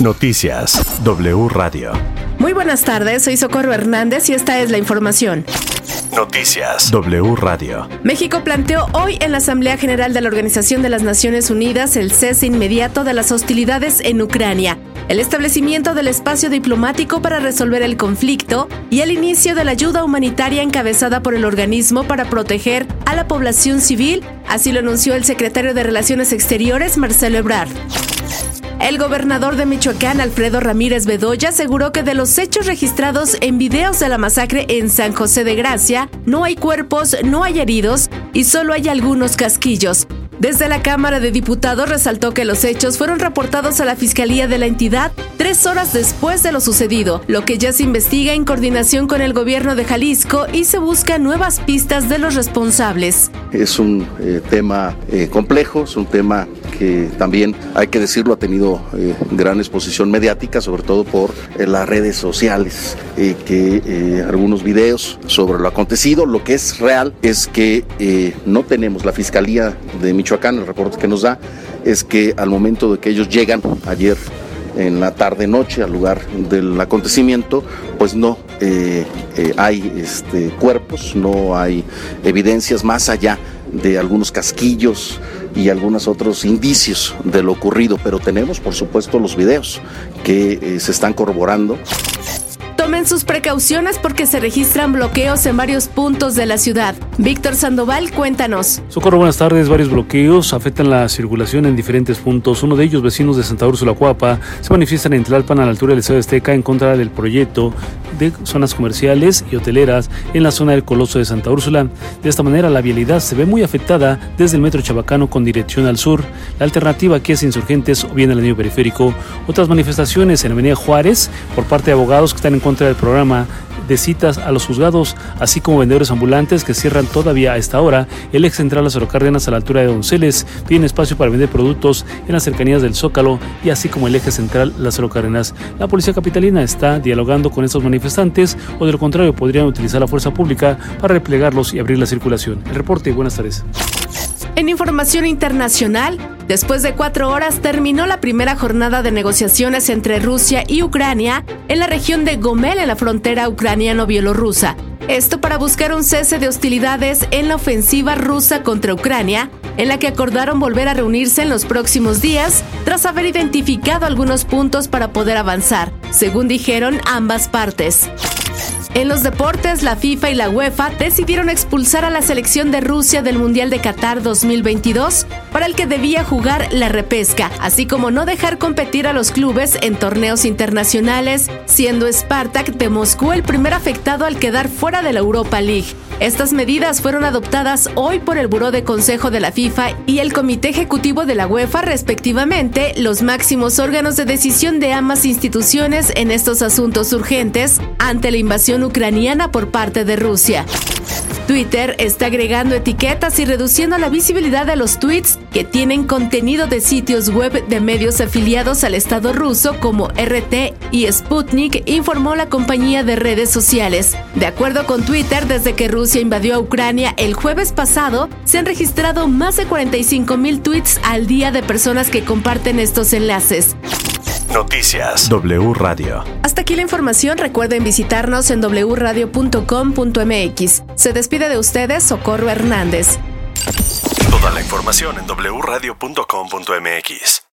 Noticias W Radio. Muy buenas tardes, soy Socorro Hernández y esta es la información. Noticias W Radio. México planteó hoy en la Asamblea General de la Organización de las Naciones Unidas el cese inmediato de las hostilidades en Ucrania, el establecimiento del espacio diplomático para resolver el conflicto y el inicio de la ayuda humanitaria encabezada por el organismo para proteger a la población civil, así lo anunció el secretario de Relaciones Exteriores, Marcelo Ebrard. El gobernador de Michoacán, Alfredo Ramírez Bedoya, aseguró que de los hechos registrados en videos de la masacre en San José de Gracia, no hay cuerpos, no hay heridos y solo hay algunos casquillos. Desde la Cámara de Diputados resaltó que los hechos fueron reportados a la Fiscalía de la entidad tres horas después de lo sucedido, lo que ya se investiga en coordinación con el gobierno de Jalisco y se busca nuevas pistas de los responsables. Es un eh, tema eh, complejo, es un tema que también, hay que decirlo, ha tenido eh, gran exposición mediática, sobre todo por las redes sociales, que algunos videos sobre lo acontecido, lo que es real es que no tenemos la Fiscalía de Michoacán el reporte que nos da es que al momento de que ellos llegan ayer en la tarde noche al lugar del acontecimiento, pues no eh, eh, hay este, cuerpos, no hay evidencias más allá de algunos casquillos y algunos otros indicios de lo ocurrido, pero tenemos por supuesto los videos que eh, se están corroborando Tomen sus precauciones porque se registran bloqueos en varios puntos de la ciudad. Víctor Sandoval, cuéntanos. Socorro, buenas tardes. Varios bloqueos afectan la circulación en diferentes puntos. Uno de ellos, vecinos de Santa Úrsula Cuapa, se manifiestan en Tlalpan a la altura del Estadio Azteca en contra del proyecto de zonas comerciales y hoteleras en la zona del Coloso de Santa Úrsula. De esta manera, la vialidad se ve muy afectada desde el metro Chabacano con dirección al sur. La alternativa aquí es Insurgentes o bien el anillo periférico. Otras manifestaciones en Avenida Juárez por parte de abogados que están en contra del programa de citas a los juzgados, así como vendedores ambulantes que cierran todavía a esta hora. El ex central Lázaro Cárdenas a la altura de Donceles tiene espacio para vender productos en las cercanías del Zócalo y así como el eje central Lázaro Cárdenas. La policía capitalina está dialogando con estos manifestantes o de lo contrario podrían utilizar la fuerza pública para replegarlos y abrir la circulación. El reporte, buenas tardes. En información internacional, después de cuatro horas terminó la primera jornada de negociaciones entre Rusia y Ucrania en la región de Gomel en la frontera ucraniano-bielorrusa. Esto para buscar un cese de hostilidades en la ofensiva rusa contra Ucrania, en la que acordaron volver a reunirse en los próximos días tras haber identificado algunos puntos para poder avanzar, según dijeron ambas partes. En los deportes, la FIFA y la UEFA decidieron expulsar a la selección de Rusia del Mundial de Qatar 2022, para el que debía jugar la repesca, así como no dejar competir a los clubes en torneos internacionales, siendo Spartak de Moscú el primer afectado al quedar fuera de la Europa League. Estas medidas fueron adoptadas hoy por el Buró de Consejo de la FIFA y el Comité Ejecutivo de la UEFA, respectivamente, los máximos órganos de decisión de ambas instituciones en estos asuntos urgentes ante la invasión ucraniana por parte de Rusia. Twitter está agregando etiquetas y reduciendo la visibilidad de los tweets que tienen contenido de sitios web de medios afiliados al Estado ruso como RT y Sputnik, informó la compañía de redes sociales. De acuerdo con Twitter, desde que Rusia invadió a Ucrania el jueves pasado, se han registrado más de 45 mil tweets al día de personas que comparten estos enlaces. Noticias W Radio. Hasta aquí la información. Recuerden visitarnos en wradio.com.mx. Se despide de ustedes Socorro Hernández. Toda la información en wradio.com.mx.